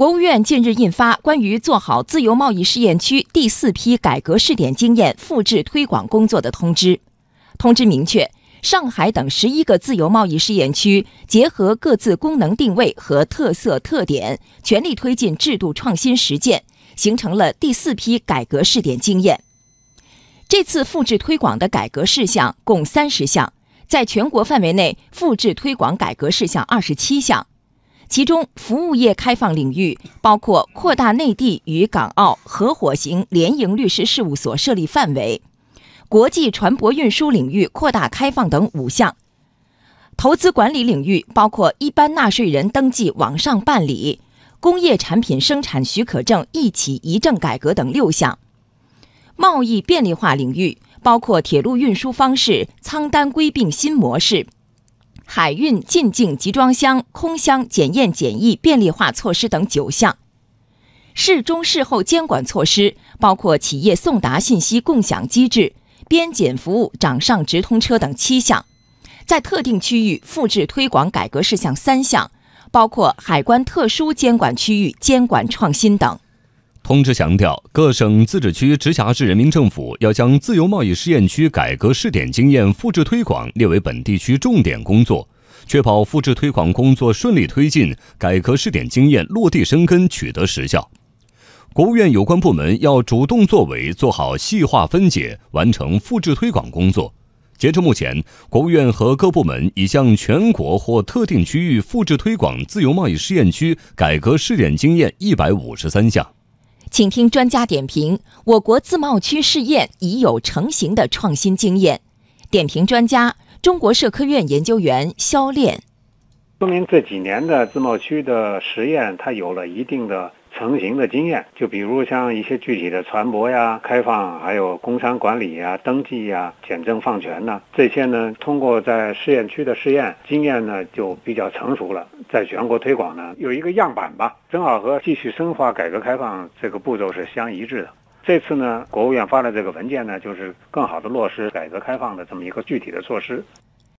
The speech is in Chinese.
国务院近日印发关于做好自由贸易试验区第四批改革试点经验复制推广工作的通知。通知明确，上海等十一个自由贸易试验区结合各自功能定位和特色特点，全力推进制度创新实践，形成了第四批改革试点经验。这次复制推广的改革事项共三十项，在全国范围内复制推广改革事项二十七项。其中，服务业开放领域包括扩大内地与港澳合伙型联营律师事务所设立范围；国际船舶运输领域扩大开放等五项；投资管理领域包括一般纳税人登记网上办理、工业产品生产许可证一企一证改革等六项；贸易便利化领域包括铁路运输方式仓单归并新模式。海运进境集装箱空箱检验检疫便利化措施等九项，事中事后监管措施包括企业送达信息共享机制、边检服务掌上直通车等七项，在特定区域复制推广改革事项三项，包括海关特殊监管区域监管创新等。通知强调，各省、自治区、直辖市人民政府要将自由贸易试验区改革试点经验复制推广列为本地区重点工作，确保复制推广工作顺利推进，改革试点经验落地生根，取得实效。国务院有关部门要主动作为，做好细化分解，完成复制推广工作。截至目前，国务院和各部门已向全国或特定区域复制推广自由贸易试验区改革试点经验一百五十三项。请听专家点评：我国自贸区试验已有成型的创新经验。点评专家：中国社科院研究员肖炼。说明这几年的自贸区的实验，它有了一定的。成型的经验，就比如像一些具体的船舶呀、开放，还有工商管理呀、登记呀、简政放权呐，这些呢，通过在试验区的试验经验呢，就比较成熟了，在全国推广呢，有一个样板吧，正好和继续深化改革开放这个步骤是相一致的。这次呢，国务院发的这个文件呢，就是更好的落实改革开放的这么一个具体的措施。